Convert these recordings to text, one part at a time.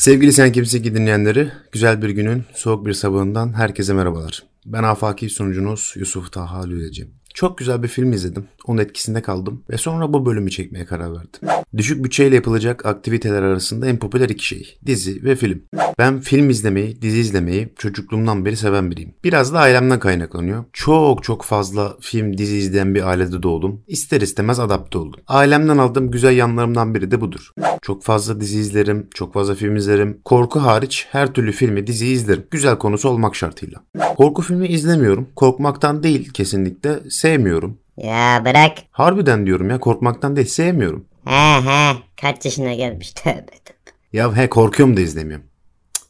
Sevgili Sen Kimsin Ki dinleyenleri, güzel bir günün soğuk bir sabahından herkese merhabalar. Ben afaki sunucunuz Yusuf Taha Lüleci. Çok güzel bir film izledim. Onun etkisinde kaldım ve sonra bu bölümü çekmeye karar verdim. Düşük bütçeyle yapılacak aktiviteler arasında en popüler iki şey. Dizi ve film. Ben film izlemeyi, dizi izlemeyi çocukluğumdan beri seven biriyim. Biraz da ailemden kaynaklanıyor. Çok çok fazla film, dizi izleyen bir ailede doğdum. İster istemez adapte oldum. Ailemden aldığım güzel yanlarımdan biri de budur. Çok fazla dizi izlerim, çok fazla film izlerim. Korku hariç her türlü filmi, diziyi izlerim. Güzel konusu olmak şartıyla. Korku filmi izlemiyorum. Korkmaktan değil kesinlikle. Sevmiyorum. Ya bırak. Harbiden diyorum ya korkmaktan değil sevmiyorum. He he. Kaç yaşına gelmiş tövbe tövbe. Ya he korkuyorum da izlemiyorum. Cık.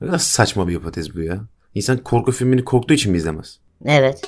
Biraz saçma bir hipotez bu ya. İnsan korku filmini korktuğu için mi izlemez? Evet.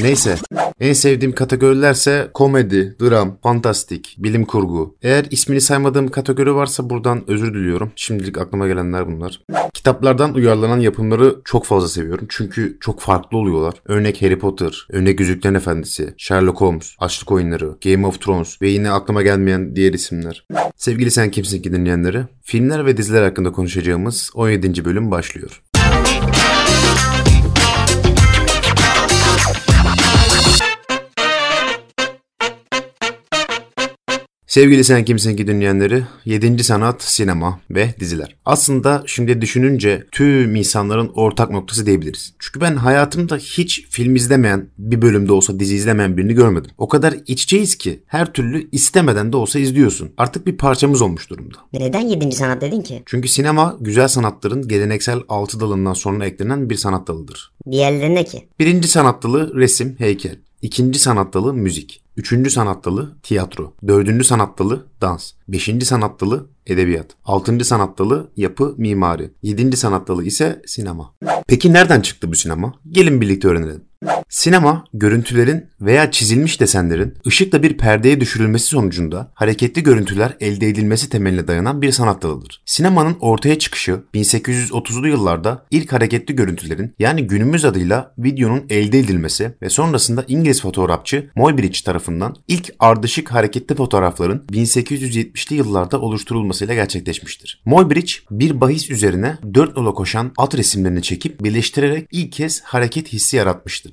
Neyse. En sevdiğim kategorilerse komedi, dram, fantastik, bilim kurgu. Eğer ismini saymadığım kategori varsa buradan özür diliyorum. Şimdilik aklıma gelenler bunlar. Kitaplardan uyarlanan yapımları çok fazla seviyorum. Çünkü çok farklı oluyorlar. Örnek Harry Potter, örnek Yüzüklerin Efendisi, Sherlock Holmes, Açlık Oyunları, Game of Thrones ve yine aklıma gelmeyen diğer isimler. Sevgili Sen Kimsin Ki dinleyenleri, filmler ve diziler hakkında konuşacağımız 17. bölüm başlıyor. Sevgili Sen Kimsin Ki dinleyenleri, 7. sanat, sinema ve diziler. Aslında şimdi düşününce tüm insanların ortak noktası diyebiliriz. Çünkü ben hayatımda hiç film izlemeyen, bir bölümde olsa dizi izlemeyen birini görmedim. O kadar iç içeyiz ki her türlü istemeden de olsa izliyorsun. Artık bir parçamız olmuş durumda. Neden yedinci sanat dedin ki? Çünkü sinema güzel sanatların geleneksel altı dalından sonra eklenen bir sanat dalıdır. Diğerleri ne ki? Birinci sanat dalı resim, heykel. İkinci sanat dalı müzik. Üçüncü sanat dalı tiyatro. Dördüncü sanat dalı dans. Beşinci sanat dalı edebiyat. Altıncı sanat dalı yapı, mimari. Yedinci sanat dalı ise sinema. Peki nereden çıktı bu sinema? Gelin birlikte öğrenelim. Sinema, görüntülerin veya çizilmiş desenlerin ışıkla bir perdeye düşürülmesi sonucunda hareketli görüntüler elde edilmesi temeline dayanan bir sanat dalıdır. Sinemanın ortaya çıkışı 1830'lu yıllarda ilk hareketli görüntülerin yani günümüz adıyla videonun elde edilmesi ve sonrasında İngiliz fotoğrafçı Muybridge tarafından ilk ardışık hareketli fotoğrafların 1870'li yıllarda oluşturulmasıyla gerçekleşmiştir. Muybridge bir bahis üzerine dört nola koşan at resimlerini çekip birleştirerek ilk kez hareket hissi yaratmıştır.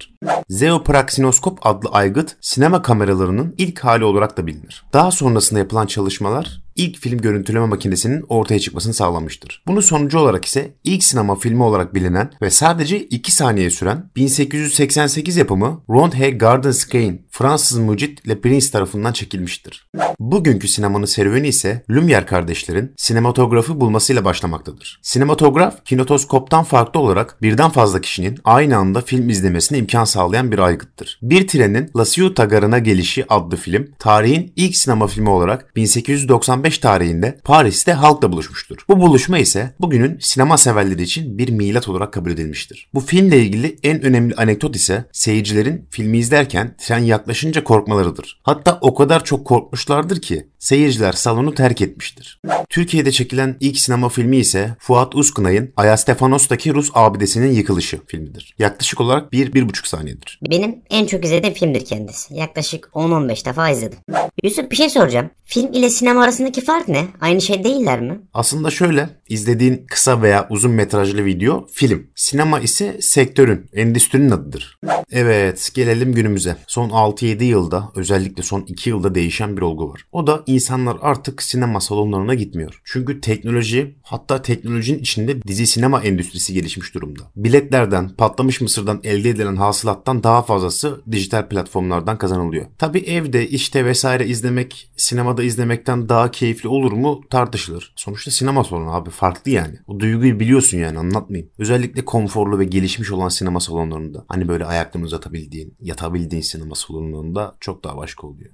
Zeopraksinoskop adlı aygıt sinema kameralarının ilk hali olarak da bilinir. Daha sonrasında yapılan çalışmalar ilk film görüntüleme makinesinin ortaya çıkmasını sağlamıştır. Bunun sonucu olarak ise ilk sinema filmi olarak bilinen ve sadece 2 saniye süren 1888 yapımı Rondhe Gardenscape Fransız mucit Le Prince tarafından çekilmiştir. Bugünkü sinemanın serüveni ise Lumière kardeşlerin sinematografı bulmasıyla başlamaktadır. Sinematograf, kinetoskoptan farklı olarak birden fazla kişinin aynı anda film izlemesine imkan sağlayan bir aygıttır. Bir trenin La Ciotat garına gelişi adlı film, tarihin ilk sinema filmi olarak 1895 tarihinde Paris'te halkla buluşmuştur. Bu buluşma ise bugünün sinema severleri için bir milat olarak kabul edilmiştir. Bu filmle ilgili en önemli anekdot ise seyircilerin filmi izlerken tren yaklaşınca korkmalarıdır. Hatta o kadar çok korkmuşlardır ki seyirciler salonu terk etmiştir. Türkiye'de çekilen ilk sinema filmi ise Fuat Uzkınay'ın Ayastefanos'taki Rus abidesinin yıkılışı filmidir. Yaklaşık olarak 1-1,5 saniyedir. Benim en çok izlediğim filmdir kendisi. Yaklaşık 10-15 defa izledim. Yusuf bir şey soracağım. Film ile sinema arasındaki fark ne? Aynı şey değiller mi? Aslında şöyle, izlediğin kısa veya uzun metrajlı video film. Sinema ise sektörün, endüstrinin adıdır. Evet, gelelim günümüze. Son 6-7 yılda, özellikle son 2 yılda değişen bir olgu var. O da insanlar artık sinema salonlarına gitmiyor. Çünkü teknoloji, hatta teknolojinin içinde dizi sinema endüstrisi gelişmiş durumda. Biletlerden, patlamış mısırdan elde edilen hasılattan daha fazlası dijital platformlardan kazanılıyor. Tabi evde, işte vesaire izlemek, sinemada izlemekten daha keyifli olur mu tartışılır. Sonuçta sinema salonu abi farklı yani. O duyguyu biliyorsun yani anlatmayayım. Özellikle konforlu ve gelişmiş olan sinema salonlarında. Hani böyle ayaklarını uzatabildiğin, yatabildiğin sinema salonlarında çok daha başka oluyor.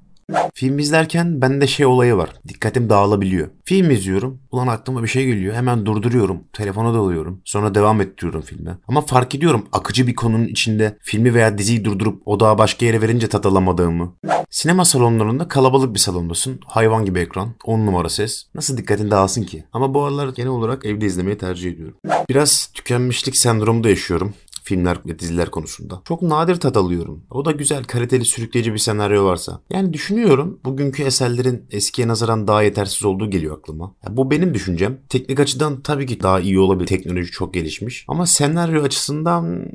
Film izlerken bende şey olayı var. Dikkatim dağılabiliyor. Film izliyorum. Ulan aklıma bir şey geliyor. Hemen durduruyorum. Telefona dalıyorum. Sonra devam ettiriyorum filme. Ama fark ediyorum akıcı bir konunun içinde filmi veya diziyi durdurup odağı başka yere verince tat alamadığımı. Sinema salonlarında kalabalık bir salondasın. Hayvan gibi ekran. 10 numara ses. Nasıl dikkatin dağılsın ki? Ama bu aralar genel olarak evde izlemeyi tercih ediyorum. Biraz tükenmişlik sendromu da yaşıyorum filmler ve diziler konusunda. Çok nadir tat alıyorum. O da güzel, kaliteli, sürükleyici bir senaryo varsa. Yani düşünüyorum bugünkü eserlerin eskiye nazaran daha yetersiz olduğu geliyor aklıma. Ya bu benim düşüncem. Teknik açıdan tabii ki daha iyi olabilir. Teknoloji çok gelişmiş. Ama senaryo açısından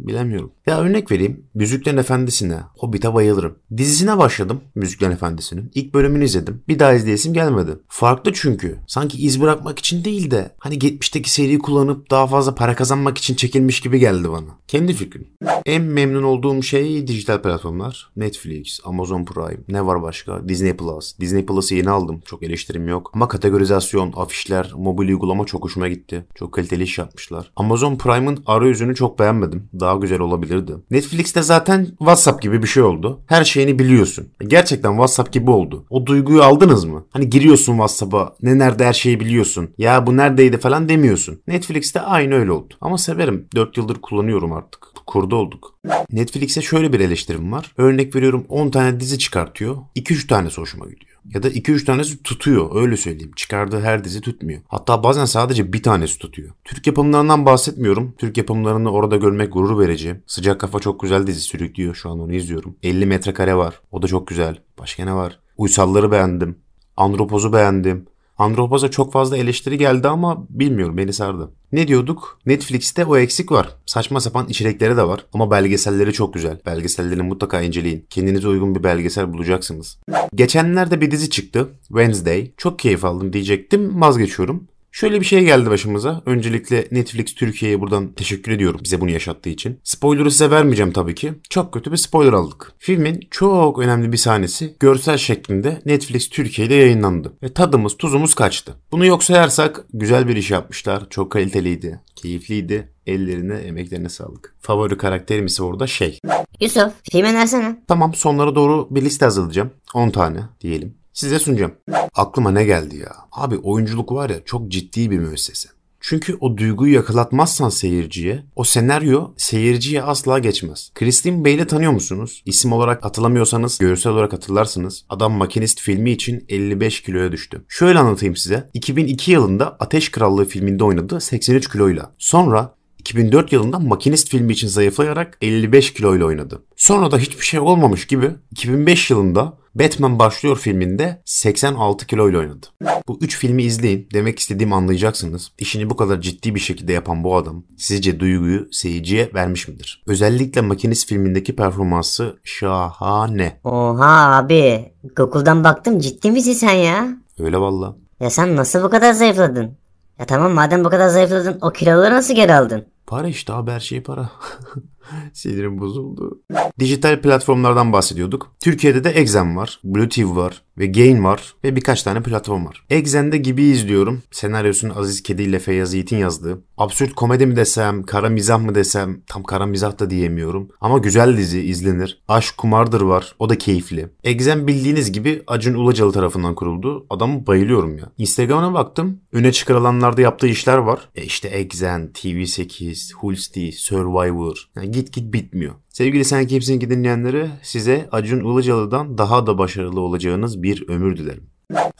Bilemiyorum. Ya örnek vereyim. Müziklerin Efendisi'ne, Hobbit'e bayılırım. Dizisine başladım Müziklerin Efendisi'nin. İlk bölümünü izledim. Bir daha izleyesim gelmedi. Farklı çünkü. Sanki iz bırakmak için değil de hani geçmişteki seriyi kullanıp daha fazla para kazanmak için çekilmiş gibi geldi bana. Kendi fikrim. En memnun olduğum şey dijital platformlar. Netflix, Amazon Prime, ne var başka? Disney Plus. Disney Plus'ı yeni aldım. Çok eleştirim yok. Ama kategorizasyon, afişler, mobil uygulama çok hoşuma gitti. Çok kaliteli iş yapmışlar. Amazon Prime'ın arayüzünü çok beğenmedim. Daha güzel olabilirdi. Netflix'te zaten WhatsApp gibi bir şey oldu. Her şeyini biliyorsun. Gerçekten WhatsApp gibi oldu. O duyguyu aldınız mı? Hani giriyorsun WhatsApp'a ne nerede her şeyi biliyorsun. Ya bu neredeydi falan demiyorsun. Netflix'te aynı öyle oldu. Ama severim. 4 yıldır kullanıyorum artık. Kurdu olduk. Netflix'e şöyle bir eleştirim var. Örnek veriyorum 10 tane dizi çıkartıyor. 2-3 tanesi hoşuma gidiyor. Ya da 2-3 tanesi tutuyor öyle söyleyeyim. Çıkardığı her dizi tutmuyor. Hatta bazen sadece bir tanesi tutuyor. Türk yapımlarından bahsetmiyorum. Türk yapımlarını orada görmek gurur verici. Sıcak Kafa çok güzel dizi sürüklüyor. Şu an onu izliyorum. 50 metrekare var. O da çok güzel. Başka ne var? Uysalları beğendim. Andropoz'u beğendim. Andropoz'a çok fazla eleştiri geldi ama bilmiyorum beni sardı. Ne diyorduk? Netflix'te o eksik var. Saçma sapan içerikleri de var ama belgeselleri çok güzel. Belgesellerini mutlaka inceleyin. Kendinize uygun bir belgesel bulacaksınız. Geçenlerde bir dizi çıktı. Wednesday. Çok keyif aldım diyecektim. Vazgeçiyorum. Şöyle bir şey geldi başımıza. Öncelikle Netflix Türkiye'ye buradan teşekkür ediyorum bize bunu yaşattığı için. Spoiler'ı size vermeyeceğim tabii ki. Çok kötü bir spoiler aldık. Filmin çok önemli bir sahnesi görsel şeklinde Netflix Türkiye'de yayınlandı. Ve tadımız tuzumuz kaçtı. Bunu yok sayarsak güzel bir iş yapmışlar. Çok kaliteliydi. Keyifliydi. Ellerine, emeklerine sağlık. Favori karakterim ise orada şey. Yusuf film önersene. Tamam sonlara doğru bir liste hazırlayacağım. 10 tane diyelim size sunacağım. Aklıma ne geldi ya? Abi oyunculuk var ya çok ciddi bir müessese. Çünkü o duyguyu yakalatmazsan seyirciye, o senaryo seyirciye asla geçmez. Christine Bale'i tanıyor musunuz? İsim olarak hatırlamıyorsanız görsel olarak hatırlarsınız. Adam Makinist filmi için 55 kiloya düştü. Şöyle anlatayım size. 2002 yılında Ateş Krallığı filminde oynadı 83 kiloyla. Sonra 2004 yılında Makinist filmi için zayıflayarak 55 kiloyla oynadı. Sonra da hiçbir şey olmamış gibi 2005 yılında Batman Başlıyor filminde 86 kiloyla oynadı. Bu 3 filmi izleyin. Demek istediğimi anlayacaksınız. İşini bu kadar ciddi bir şekilde yapan bu adam sizce duyguyu seyirciye vermiş midir? Özellikle Makinist filmindeki performansı şahane. Oha abi. Google'dan baktım ciddi misin sen ya? Öyle valla. Ya sen nasıl bu kadar zayıfladın? Ya tamam madem bu kadar zayıfladın o kiloları nasıl geri aldın? Para işte abi her şey para. Sinirim bozuldu. Dijital platformlardan bahsediyorduk. Türkiye'de de Exen var, Blue TV var ve Gain var ve birkaç tane platform var. Exen'de gibi izliyorum. Senaryosunu Aziz Kedi ile Feyyaz Yiğit'in yazdığı. Absürt komedi mi desem, kara mizah mı desem tam kara mizah da diyemiyorum. Ama güzel dizi izlenir. Aşk Kumardır var. O da keyifli. Exen bildiğiniz gibi Acun Ulacalı tarafından kuruldu. Adamı bayılıyorum ya. Instagram'a baktım. Öne çıkarılanlarda yaptığı işler var. E işte Exen, TV8, Hulsti, Survivor. Yani git git bitmiyor. Sevgili Sen Kimsin ki dinleyenleri size Acun Ilıcalı'dan daha da başarılı olacağınız bir ömür dilerim.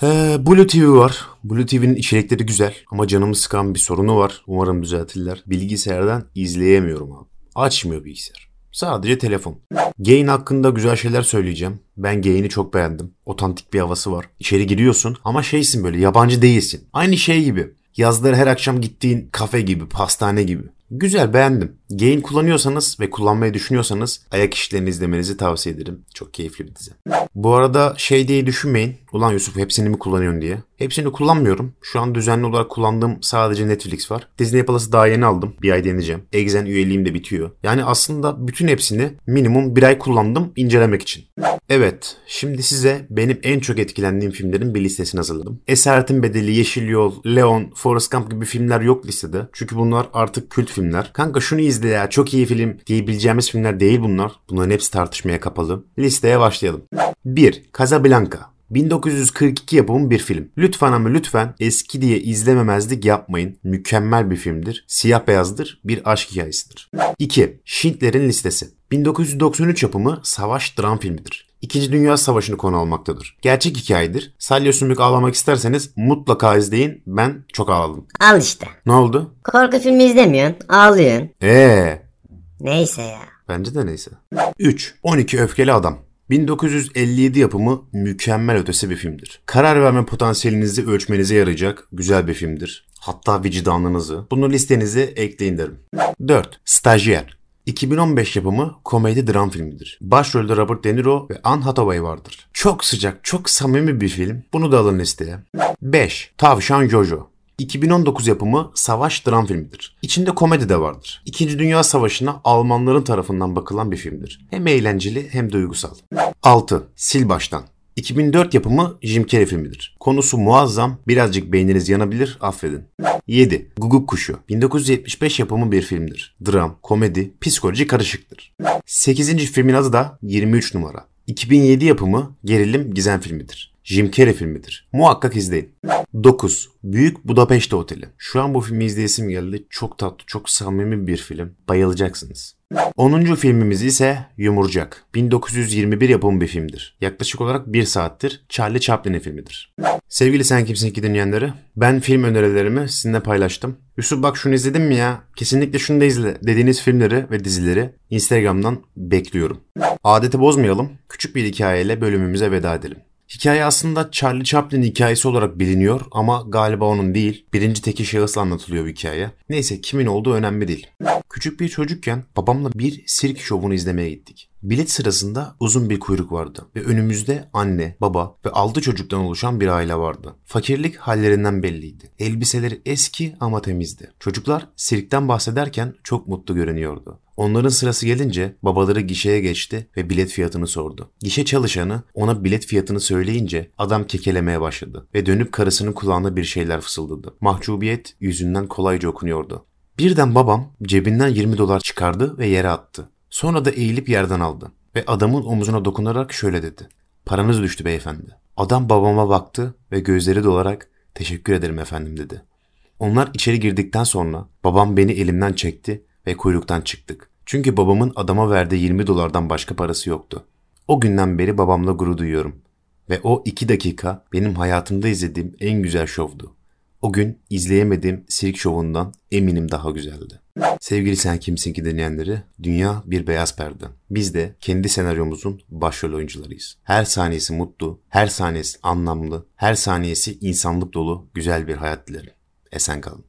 Ee, Blue TV var. Blue TV'nin içerikleri güzel ama canımı sıkan bir sorunu var. Umarım düzeltirler. Bilgisayardan izleyemiyorum abi. Açmıyor bilgisayar. Sadece telefon. Gain hakkında güzel şeyler söyleyeceğim. Ben Gain'i çok beğendim. Otantik bir havası var. İçeri giriyorsun ama şeysin böyle yabancı değilsin. Aynı şey gibi. Yazları her akşam gittiğin kafe gibi, pastane gibi. Güzel beğendim. Gain kullanıyorsanız ve kullanmayı düşünüyorsanız ayak işlerini izlemenizi tavsiye ederim. Çok keyifli bir dizi. Bu arada şey diye düşünmeyin. Ulan Yusuf hepsini mi kullanıyorsun diye. Hepsini kullanmıyorum. Şu an düzenli olarak kullandığım sadece Netflix var. Disney Plus'ı daha yeni aldım. Bir ay deneyeceğim. Exen üyeliğim de bitiyor. Yani aslında bütün hepsini minimum bir ay kullandım incelemek için. Evet, şimdi size benim en çok etkilendiğim filmlerin bir listesini hazırladım. Esaretin Bedeli, Yeşil Yol, Leon, Forrest Gump gibi filmler yok listede. Çünkü bunlar artık kült filmler. Kanka şunu izle ya çok iyi film diyebileceğimiz filmler değil bunlar. Bunların hepsi tartışmaya kapalı. Listeye başlayalım. 1. Casablanca 1942 yapımı bir film. Lütfen ama lütfen eski diye izlememezlik yapmayın. Mükemmel bir filmdir. Siyah beyazdır. Bir aşk hikayesidir. 2. Schindler'in Listesi 1993 yapımı savaş dram filmidir. İkinci Dünya Savaşı'nı konu almaktadır. Gerçek hikayedir. Salya Sümük ağlamak isterseniz mutlaka izleyin. Ben çok ağladım. Al işte. Ne oldu? Korku filmi izlemiyorsun. Ağlıyorsun. Eee Neyse ya. Bence de neyse. 3. 12 Öfkeli Adam. 1957 yapımı mükemmel ötesi bir filmdir. Karar verme potansiyelinizi ölçmenize yarayacak güzel bir filmdir. Hatta vicdanınızı. Bunu listenize ekleyin derim. 4. Stajyer. 2015 yapımı komedi dram filmidir. Başrolde Robert De Niro ve Anne Hathaway vardır. Çok sıcak, çok samimi bir film. Bunu da alın listeye. 5. Tavşan Jojo. 2019 yapımı savaş dram filmidir. İçinde komedi de vardır. İkinci Dünya Savaşı'na Almanların tarafından bakılan bir filmdir. Hem eğlenceli hem duygusal. 6. Sil Baştan. 2004 yapımı Jim Carrey filmidir. Konusu muazzam, birazcık beyniniz yanabilir, affedin. 7. Guguk Kuşu. 1975 yapımı bir filmdir. Dram, komedi, psikoloji karışıktır. 8. filmin adı da 23 numara. 2007 yapımı gerilim gizem filmidir. Jim Carrey filmidir. Muhakkak izleyin. 9. Büyük Budapeşte Oteli. Şu an bu filmi izleyesim geldi. Çok tatlı, çok samimi bir film. Bayılacaksınız. 10. filmimiz ise Yumurcak. 1921 yapımı bir filmdir. Yaklaşık olarak 1 saattir Charlie Chaplin'in filmidir. Sevgili Sen Kimsin ki dinleyenleri, ben film önerilerimi sizinle paylaştım. Yusuf bak şunu izledin mi ya? Kesinlikle şunu da izle dediğiniz filmleri ve dizileri Instagram'dan bekliyorum. Adeti bozmayalım, küçük bir hikayeyle bölümümüze veda edelim. Hikaye aslında Charlie Chaplin hikayesi olarak biliniyor ama galiba onun değil. Birinci teki şahısla anlatılıyor bu hikaye. Neyse kimin olduğu önemli değil. Küçük bir çocukken babamla bir sirk şovunu izlemeye gittik. Bilet sırasında uzun bir kuyruk vardı ve önümüzde anne, baba ve altı çocuktan oluşan bir aile vardı. Fakirlik hallerinden belliydi. Elbiseleri eski ama temizdi. Çocuklar sirkten bahsederken çok mutlu görünüyordu. Onların sırası gelince babaları gişeye geçti ve bilet fiyatını sordu. Gişe çalışanı ona bilet fiyatını söyleyince adam kekelemeye başladı ve dönüp karısının kulağına bir şeyler fısıldadı. Mahcubiyet yüzünden kolayca okunuyordu. Birden babam cebinden 20 dolar çıkardı ve yere attı. Sonra da eğilip yerden aldı ve adamın omuzuna dokunarak şöyle dedi. Paranız düştü beyefendi. Adam babama baktı ve gözleri dolarak teşekkür ederim efendim dedi. Onlar içeri girdikten sonra babam beni elimden çekti ve kuyruktan çıktık. Çünkü babamın adama verdiği 20 dolardan başka parası yoktu. O günden beri babamla gurur duyuyorum. Ve o iki dakika benim hayatımda izlediğim en güzel şovdu. O gün izleyemediğim sirk şovundan eminim daha güzeldi. Sevgili Sen Kimsin Ki dinleyenleri, dünya bir beyaz perde. Biz de kendi senaryomuzun başrol oyuncularıyız. Her saniyesi mutlu, her saniyesi anlamlı, her saniyesi insanlık dolu güzel bir hayat dilerim. Esen kalın.